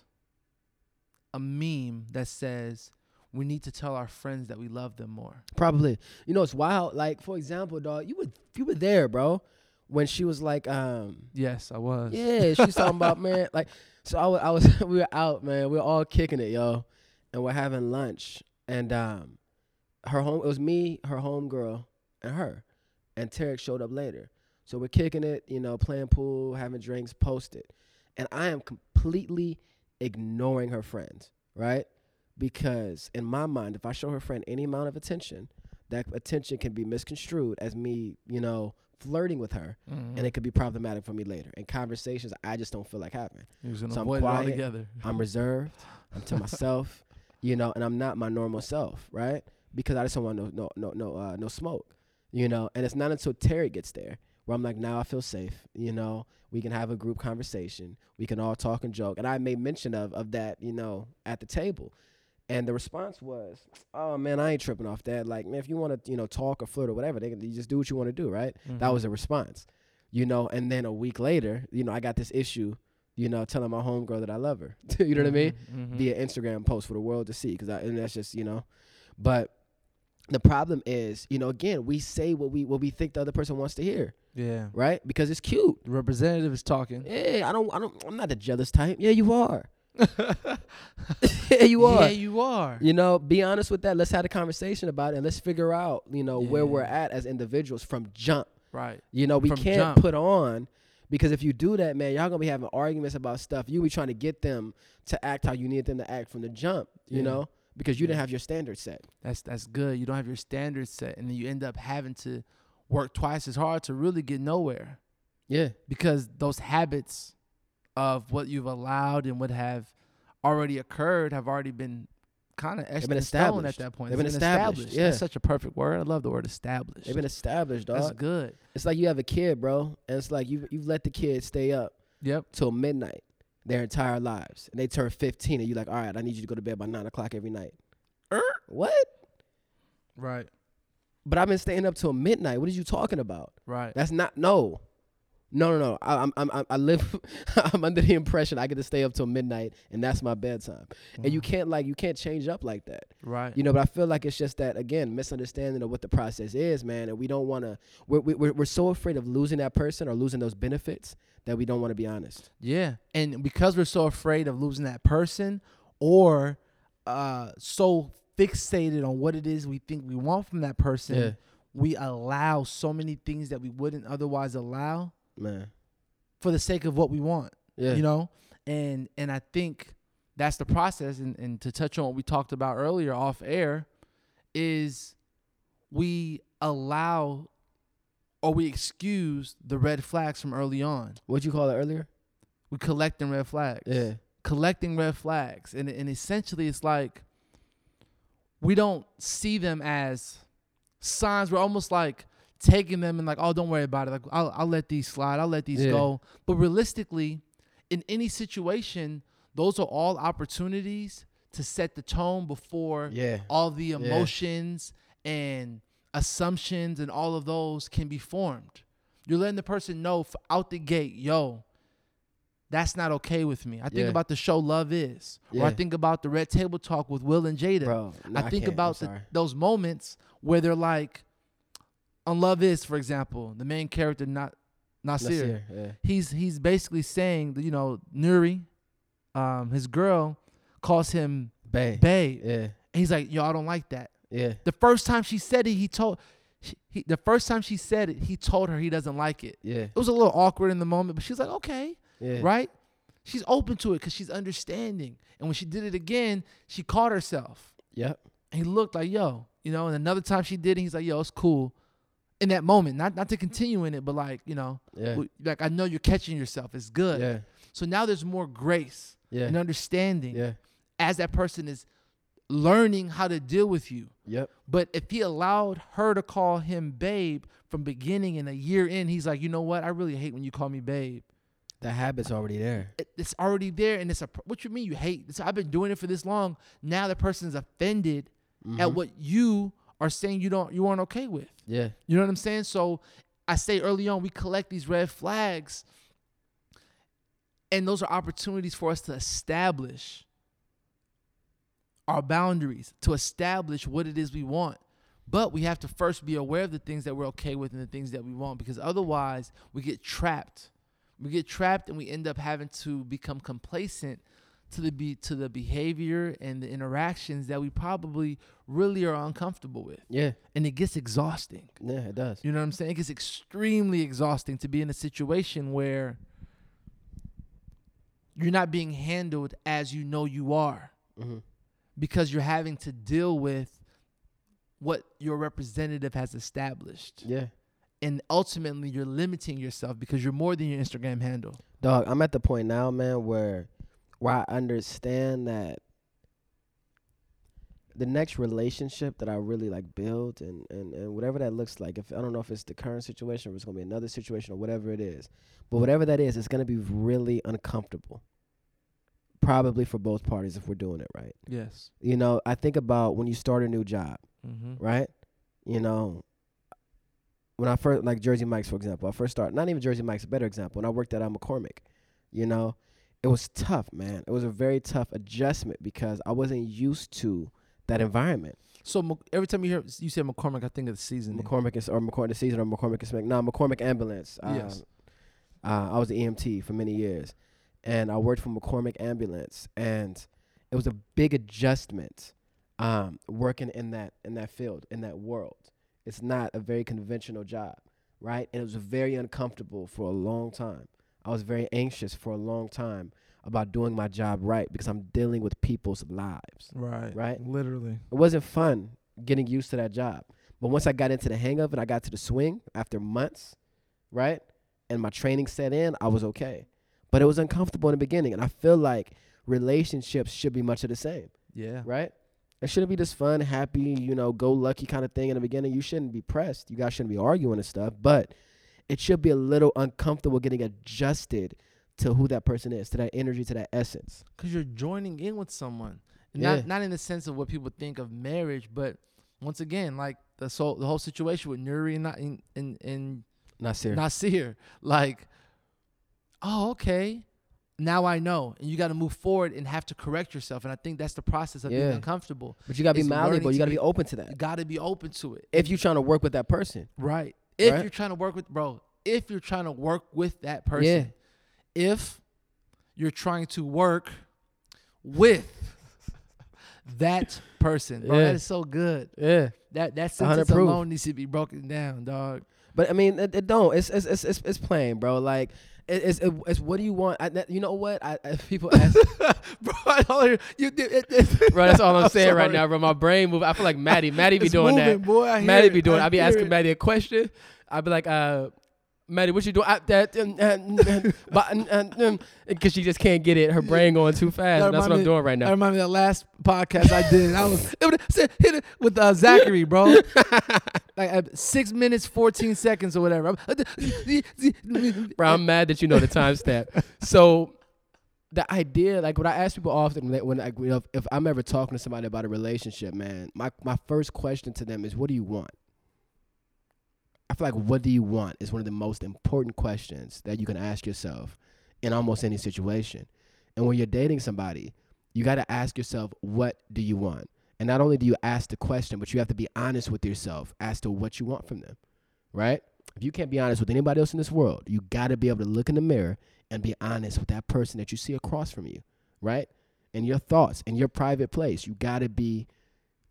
a meme that says we need to tell our friends that we love them more. Probably. You know, it's wild. Like, for example, dog, you were you were there, bro, when she was like, um, Yes, I was. yeah, she's talking about man, like, so I was, I was, we were out, man, we were all kicking it, yo, and we're having lunch, and um, her home, it was me, her home girl, and her, and Tarek showed up later, so we're kicking it, you know, playing pool, having drinks, posted, and I am completely ignoring her friends, right? Because in my mind, if I show her friend any amount of attention, that attention can be misconstrued as me, you know, flirting with her, Mhm. and it could be problematic for me later. And conversations I just don't feel like having. He was gonna so I'm quiet. I'm reserved. I'm to myself, you know, and I'm not my normal self, right? Because I just don't want no no no no uh, no smoke, you know. And it's not until Terry gets there where I'm like, now I feel safe, you know. We can have a group conversation. We can all talk and joke. And I made mention of of that, you know, at the table. And the response was, "Oh man, I ain't tripping off that. Like, man, if you want to, you know, talk or flirt or whatever, they can you just do what you want to do, right? That Mhm. was the response, you know. And then a week later, you know, I got this issue, you know, telling my homegirl that I love her. you know what I mean? Mhm, mhm. Via Instagram post for the world to see, because I and that's just you know, but the problem is, you know, again, we say what we what we think the other person wants to hear, Yeah. right? Because it's cute. The representative is talking. Yeah, I don't, I don't, I'm not the jealous type. Yeah, you are. yeah, you are. Yeah, you are. You know, be honest with that. Let's have a conversation about it and let's figure out, you know, where we're at as individuals from jump. Right. You know, we From can't jump. put on because if you do that, man, y'all gonna be having arguments about stuff. You be trying to get them to act how you need them to act from the jump. You Yeah. know, because you didn't have your standards set. That's that's good. You don't have your standards set, and then you end up having to work twice as hard to really get nowhere Yeah, because those habits of what you've allowed and what have already occurred have already been kind of etched been in stone at established. that point. They've It's been established, yeah. That's such a perfect word. I love the word established. they've been established, dog. That's good. It's like you have a kid, bro, and it's like you you've let the kid stay up Yep. till midnight their entire lives, and they turn 15, and you're like, all right, I need you to go to bed by nine o'clock every night. Er. What? Right. But I've been staying up till midnight. What are you talking about? Right. That's not no, no, no, no. I, I'm, I'm, I'm- live. I'm under the impression I get to stay up till midnight, and that's my bedtime. And you Mhm. can't like you can't change up like that, Right. you know. But I feel like it's just that again misunderstanding of what the process is, man. And we don't want to. We're, we're we're so afraid of losing that person or losing those benefits that we don't want to be honest. Yeah. And because we're so afraid of losing that person or uh so fixated on what it is we think we want from that person, Yeah. we allow so many things that we wouldn't otherwise allow Man. for the sake of what we want. Yeah. You know? And and I think that's the process and, and to touch on what we talked about earlier off air is we allow or we excuse the red flags from early on. What'd you call it earlier? We collecting red flags. Yeah. collecting red flags and and essentially it's like we don't see them as signs we're almost like taking them and like oh don't worry about it like I'll, I'll let these slide i'll let these Yeah. go but realistically in any situation those are all opportunities to set the tone before Yeah. all the emotions and assumptions and all of those can be formed. You're letting the person know out the gate, yo, that's not okay with me. I think Yeah. about the show Love Is, or I think about the Red Table Talk with Will and Jada. Bro, no, I think. I'm about the, those moments where they're like, on Love Is, for example, the main character, not Nasir, Nasir, yeah. he's he's basically saying that you know Nuri, um, his girl, calls him Bay. babe. Yeah. And he's like, yo, I don't like that. Yeah. The first time she said it, he told. She, he, the first time she said it, he told her he doesn't like it. Yeah. It was a little awkward in the moment, but she's like, okay, Yeah. right? She's open to it because she's understanding. And when she did it again, she caught herself. Yep. And he looked like, yo, you know. And another time she did it, he's like, yo, it's cool. In that moment, not not to continue in it, but like, you know, Yeah. like I know you're catching yourself. It's good. Yeah. So now there's more grace Yeah. and understanding Yeah. as that person is learning how to deal with you. Yep. But if he allowed her to call him babe from beginning and a year in, he's like, you know what? I really hate when you call me babe. The habit's already there. It- It's already there, and it's a. What you mean you hate? It's, I've been doing it for this long. Now the person's offended at Mhm. what you are saying you don't you aren't okay with. Yeah. You know what I'm saying? So I say early on, we collect these red flags, and those are opportunities for us to establish our boundaries, to establish what it is we want. But we have to first be aware of the things that we're okay with and the things that we want, because otherwise we get trapped. We get trapped, and we end up having to become complacent to the be to the behavior and the interactions that we probably really are uncomfortable with. Yeah. And it gets exhausting. Yeah, it does. You know what I'm saying? It gets extremely exhausting to be in a situation where you're not being handled as you know you are Mm-hmm. because you're having to deal with what your representative has established. Yeah. And ultimately, you're limiting yourself because you're more than your Instagram handle. Dog, I'm at the point now, man, where where I understand that the next relationship that I really like build and, and, and whatever that looks like, if I don't know if it's the current situation or it's gonna be another situation or whatever it is. But whatever that is, it's gonna be really uncomfortable. Probably for both parties if we're doing it right. Yes. You know, I think about when you start a new job, Mm-hmm. right? You know, when I first like Jersey Mike's for example, I first started not even Jersey Mike's a better example. When I worked at uh, McCormick, you know, it was tough, man. It was a very tough adjustment because I wasn't used to that environment. So every time you hear you say McCormick, I think of the seasoning. McCormick is or McCormick the season or McCormick is no McCormick ambulance. Uh, Yes. Uh, I was an EMT for many years, and I worked for McCormick ambulance, and it was a big adjustment um, working in that in that field in that world. It's not a very conventional job, right? And it was very uncomfortable for a long time. I was very anxious for a long time about doing my job right because I'm dealing with people's lives. Right. Right. Literally. It wasn't fun getting used to that job. But once I got into the hang of it, I got to the swing after months, right? And my training set in, I was okay. But it was uncomfortable in the beginning. And I feel like relationships should be much of the same, Yeah. right? It shouldn't be this fun, happy, you know, go lucky kind of thing in the beginning. You shouldn't be pressed. You guys shouldn't be arguing and stuff. But it should be a little uncomfortable getting adjusted to who that person is, to that energy, to that essence. because you're joining in with someone. Yeah. Not not in the sense of what people think of marriage, but once again, like the so the whole situation with Nuri and and and, and Not serious. Nasir, like, oh okay, now I know, and you got to move forward and have to correct yourself, and I think that's the process of being uncomfortable. but you got to be malleable. You got to be- open to that. You got to be open to it. If you're trying to work with that person. Right. If Right? you're trying to work with bro, if you're trying to work with that person, if you're trying to work with that person, bro, Yeah. that is so good. Yeah. That that 100 sentence alone needs to be broken down, dog. But I mean, it, it don't. It's it's it's it's, plain, bro. Like it's it, it's what do you want? I, you know what? I, I people ask, bro, I don't hear- you it, it- bro. That's all I'm saying right now, bro. My brain move. I feel like Maddie. Maddie be It's doing moving, that. boy. I Maddie be doing. I I be asking it. Maddie a question. I'd be like, uh, Maddie, what you doing? I, that, um, she just can't get it. Her brain going too fast. That That's what I'm me- doing right That now. reminded me of that last podcast I did. I was it hit it with uh, Zachary, bro. like six minutes, fourteen seconds, or whatever. Bro, I'm mad that you know the timestamp. So the idea, like what I ask people often when, when I, you know, if I'm ever talking to somebody about a relationship, man, my, my first question to them is, what do you want? I feel like what do you want is one of the most important questions that you can ask yourself in almost any situation. And when you're dating somebody, you got to ask yourself, what do you want? And not only do you ask the question, but you have to be honest with yourself as to what you want from them, right? If you can't be honest with anybody else in this world, you got to be able to look in the mirror and be honest with that person that you see across from you, right? And your thoughts in your private place, you got to be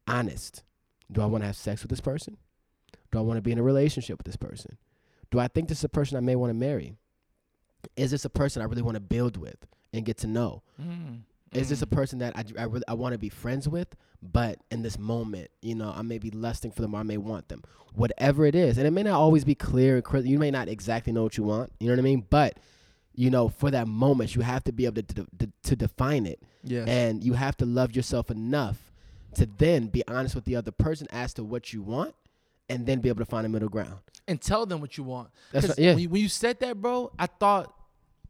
honest. Do I want to have sex with this person? Do I want to be in a relationship with this person? Do I think this is a person I may want to marry? Is this a person I really want to build with and get to know? Mm, Is this a mm. person that I, I, really, I want to be friends with, but in this moment, you know, I may be lusting for them or I may want them. Whatever it is. And it may not always be clear clear. You may not exactly know what you want. You know what I mean? But, you know, for that moment, you have to be able to, to, to, to define it. Yes. And you have to love yourself enough to then be honest with the other person as to what you want and then be able to find a middle ground. and tell them what you want. That's right, yeah. When you, when you said that, bro, I thought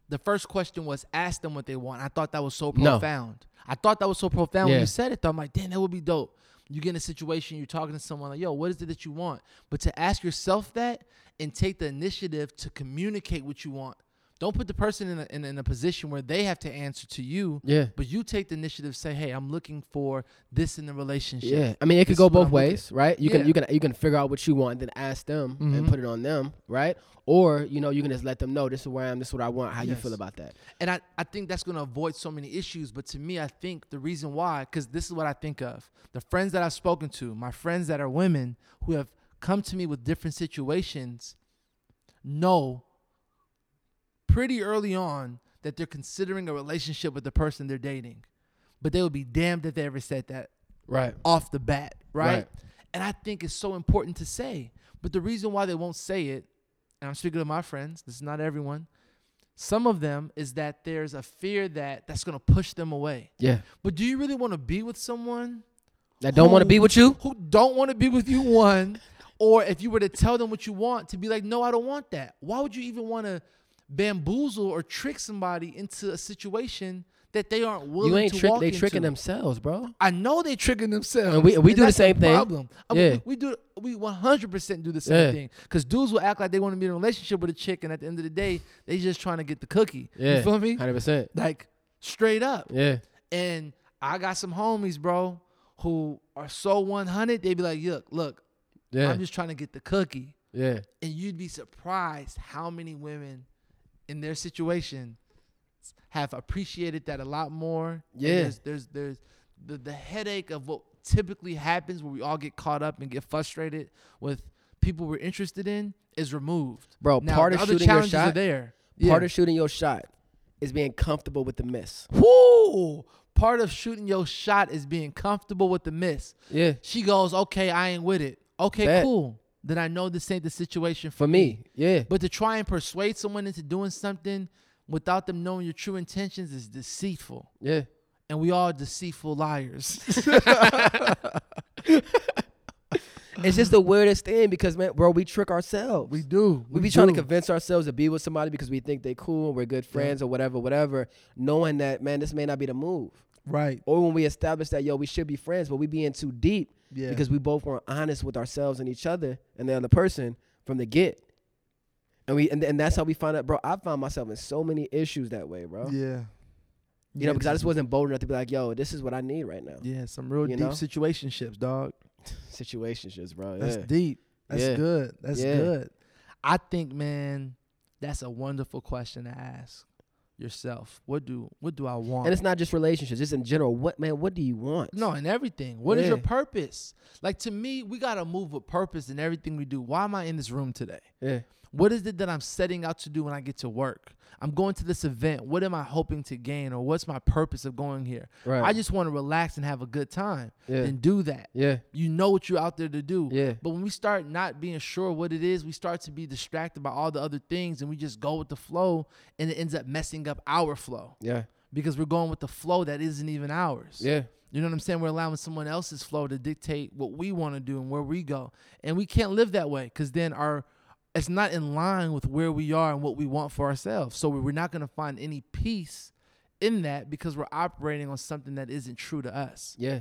the first question was ask them what they want. I thought that was so No. profound. I thought that was so profound when you said it. Though I'm like, damn, that would be dope. you get in a situation, you're talking to someone like, yo, what is it that you want? But to ask yourself that and take the initiative to communicate what you want. Don't put the person in a, in, in a position where they have to answer to you, Yeah. but you take the initiative. Say, hey, I'm looking for this in the relationship. Yeah, I mean it could go both I'm ways, right? You Yeah. can you can you can figure out what you want, then ask them and Mhm. put it on them, right? Or you know you can just let them know this is where I am, this is what I want. How you feel about that? And I, I think that's going to avoid so many issues. But to me, I think the reason why, because this is what I think of the friends that I've spoken to, my friends that are women who have come to me with different situations, know pretty early on that they're considering a relationship with the person they're dating. But they would be damned if they ever said that Right. off the bat, right? Right. And I think it's so important to say. But the reason why they won't say it, and I'm speaking to my friends, this is not everyone. Some of them is that there's a fear that that's going to push them away. Yeah. But do you really want to be with someone That don't want to be with you. who don't want to be with you one or if you were to tell them what you want to be like no I don't want that. Why would you even want to bamboozle or trick somebody into a situation that they aren't willing You ain't to trick. walk They tricking themselves, bro. I know they tricking themselves. And we- we do the same thing. Problem. Uh, we- Yeah. we, do. We 100 percent do the same Yeah. thing. Cause dudes will act like they want to be in a relationship with a chick, and at the end of the day, they just trying to get the cookie. Yeah. You feel me? Hundred percent. Like straight up. Yeah. And I got some homies, bro, who are so 100. They be like, look, look, Yeah. I'm just trying to get the cookie, yeah. and you'd be surprised how many women in their situation have appreciated that a lot more. Yeah. there's there's there's the, the headache of what typically happens where we all get caught up and get frustrated with people we're interested in is removed. Bro, Now, part of shooting your shot. there. Part Yeah. of shooting your shot is being comfortable with the miss. Woo! Part of shooting your shot is being comfortable with the miss. Yeah. She goes, okay, I ain't with it. Okay, Bet. cool. Then I know this ain't the situation for, For me. Yeah. But to try and persuade someone into doing something without them knowing your true intentions is deceitful. Yeah. And we all deceitful liars. It's just the weirdest thing because man, bro, we trick ourselves. we do. We be trying to convince ourselves to be with somebody because we think they cool and we're good friends or whatever, whatever, knowing that man, this may not be the move. Right. Or when we establish that yo, we should be friends, but we be in too deep Yeah. because we both weren't honest with ourselves and each other and the other person from the get. And we and, and that's how we find out, bro. I found myself in so many issues that way, bro. yeah. You know, because I just wasn't bold enough to be like, yo, this is what I need right now. Yeah, some real You deep know? situationships, dog. Situationships, bro. That's yeah. deep. That's Yeah. good. That's Yeah. good. I think, man, that's a wonderful question to ask yourself. What do what do I want? And it's not just relationships, just in general. What man, what do you want? no, and everything. What is your purpose? Like to me, we gotta move with purpose in everything we do. Why am I in this room today? Yeah. What is it that I'm setting out to do when I get to work? I'm going to this event. What am I hoping to gain, or what's my purpose of going here? Right. I just want to relax and have a good time. Yeah. Then do that. Yeah. You know what you're out there to do. Yeah. But when we start not being sure what it is, we start to be distracted by all the other things and we just go with the flow and it ends up messing up our flow Yeah. because we're going with the flow that isn't even ours. Yeah. You know what I'm saying? We're allowing someone else's flow to dictate what we want to do and where we go. And we can't live that way because then our it's not in line with where we are and what we want for ourselves. So we're not going to find any peace in that because we're operating on something that isn't true to us Yeah.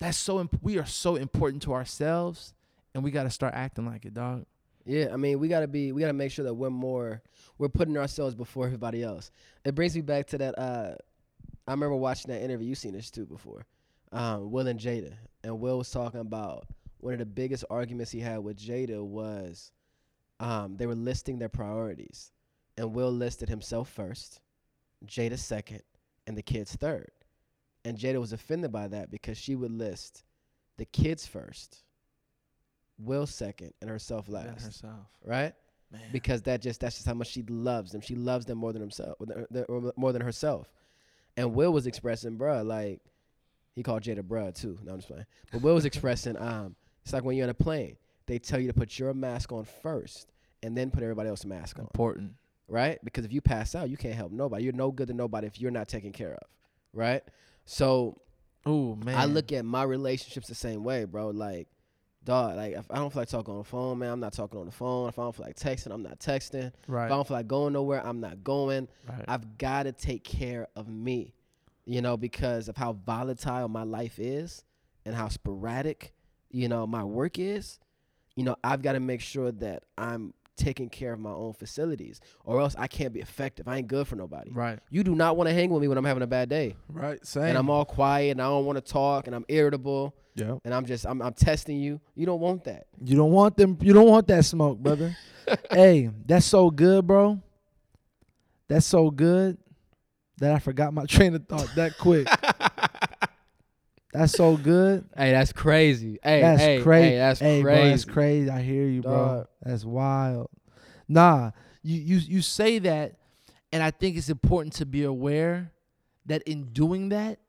that's so imp- we are so important to ourselves and we got to start acting like it dog Yeah, I mean, we gotta be, we gotta make sure that we're more, we're putting ourselves before everybody else. It brings me back to that. Uh, I remember watching that interview. You've seen this too before. Um, Will and Jada, and Will was talking about one of the biggest arguments he had with Jada was, um, they were listing their priorities, and Will listed himself first, Jada second, and the kids third, and Jada was offended by that because she would list the kids first, Will second, and herself last herself right? man Because that just that's just how much she loves them. She loves them more than himself, more than herself. And Will was expressing, bruh, like he called Jada bruh too. No, I'm just playing. But Will was expressing, um, it's like when you're on a plane, they tell you to put your mask on first, and then put everybody else's mask on, important right? Because if you pass out, you can't help nobody. You're no good to nobody if you're not taken care of, right? So oh man I look at my relationships the same way, bro. Like, dog, like if I don't feel like talking on the phone, man, I'm not talking on the phone. If I don't feel like texting, I'm not texting. Right. If I don't feel like going nowhere, I'm not going. right I've got to take care of me, you know, because of how volatile my life is. and how sporadic, you know, my work is, you know, I've got to make sure that I'm taking care of my own facilities, or else I can't be effective. I ain't good for nobody. Right. You do not want to hang with me when I'm having a bad day, Right. Same. and I'm all quiet, and I don't want to talk, and I'm irritable, yeah. and I'm just I'm, I'm testing you. You don't want that. You don't want them. You don't want that smoke, brother. hey, that's so good, bro. That's so good that I forgot my train of thought that quick. that's so good. Hey, that's crazy. Hey, that's hey, crazy. hey, that's hey, crazy. Bro, that's crazy. I hear you, bro. Dog. That's wild. Nah, you you you say that, and I think it's important to be aware that in doing that,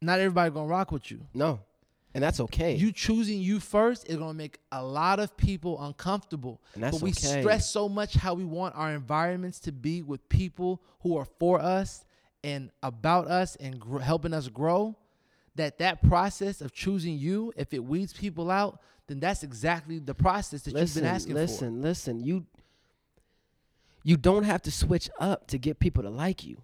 not everybody gonna rock with you. No, and that's okay. You choosing you first is gonna make a lot of people uncomfortable. and that's but we okay. stress so much how we want our environments to be with people who are for us and about us and gr- helping us grow that that process of choosing you if it weeds people out then that's exactly the process that listen, you've been asking listen, listen. listen, You you don't have to switch up to get people to like you.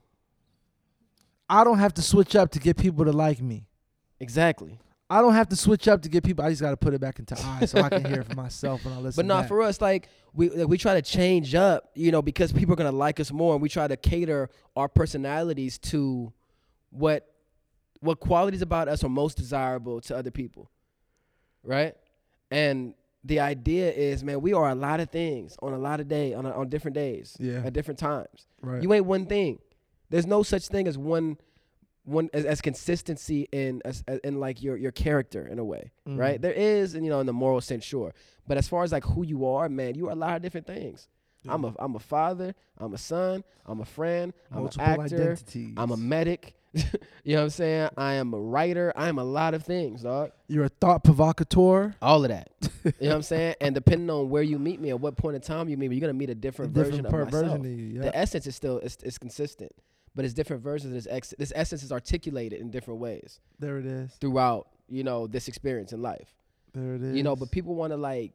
i don't have to switch up to get people to like me Exactly. i don't have to switch up to get people i just got to put it back into eyes so i can hear it for myself when i listen But not back. for us. Like we like, we try to change up, you know, because people are gonna like us more, and we try to cater our personalities to what what qualities about us are most desirable to other people, right? And the idea is, man, we are a lot of things on a lot of day on a, on different days, Yeah. at different times. right You ain't one thing. There's no such thing as one one as, as consistency in as, in like your your character in a way, Mm. right? There is, and you know, in the moral sense, sure. But as far as like who you are, man, you are a lot of different things. I'm a I'm a father. I'm a son. I'm a friend. I'm an actor. identities I'm a medic. you know what I'm saying? I am a writer. I am a lot of things, dog. you're a thought provocateur All of that. you know what I'm saying? And depending on where you meet me, at what point in time you meet me, you're gonna meet a a different, different version of myself version of you the essence is still is, is consistent, but it's different versions. This ex- this essence is articulated in different ways there it is throughout you know this experience in life. there it is You know, but people want to like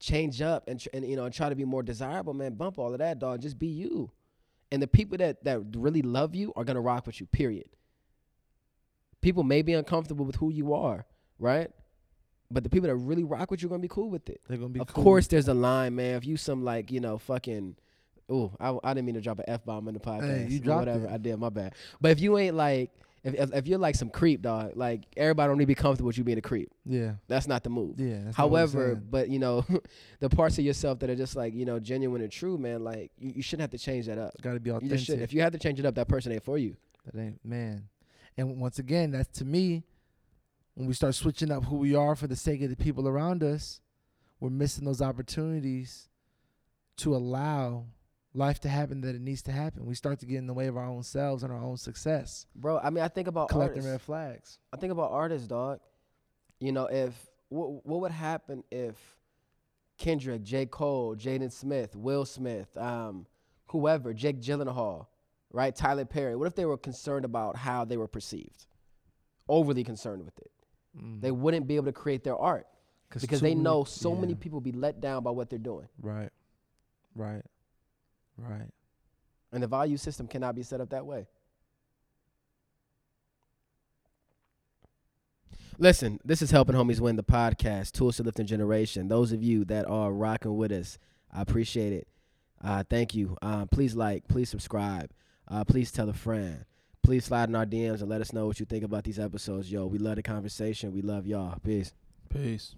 change up and tr- and you know and try to be more desirable. Man, bump all of that, dog. Just be you, and the people that that really love you are gonna rock with you. Period. People may be uncomfortable with who you are, right? But the people that really rock with you are gonna be cool with it. they're gonna be Of cool. course, there's a line, man. If you some like you know fucking, oh, I, I didn't mean to drop an f bomb in the podcast. you or dropped whatever. it. I did. My bad. But if you ain't like, if, if if you're like some creep, dog, like everybody don't need to be comfortable with you being a creep. yeah That's not the move. yeah that's not what I'm However, but you know, the parts of yourself that are just like you know genuine and true, man. Like you, you shouldn't have to change that up. Got to be You authentic. just. If you have to change it up, that person ain't for you. that ain't man. And once again, that's to me. When we start switching up who we are for the sake of the people around us, we're missing those opportunities to allow life to happen that it needs to happen. We start to get in the way of our own selves and our own success. Bro, I mean, I think about Collecting artists. red flags. I think about artists, dog. You know, if what what would happen if Kendrick, J. Cole, Jaden Smith, Will Smith, um, whoever, Jake Gyllenhaal, right, Tyler Perry, what if they were concerned about how they were perceived, overly concerned with it? Mm. They wouldn't be able to create their art because they many- know so yeah. many people be let down by what they're doing, Right. Right. Right. and the value system cannot be set up that way. Listen, this is helping homies win the podcast, Tools to Lifting Generation. Those of you that are rocking with us, I appreciate it. Uh, thank you. Uh, please like, please subscribe, uh, please tell a friend. Please slide in our DMs and let us know what you think about these episodes. Yo, we love the conversation. We love y'all. Peace. Peace.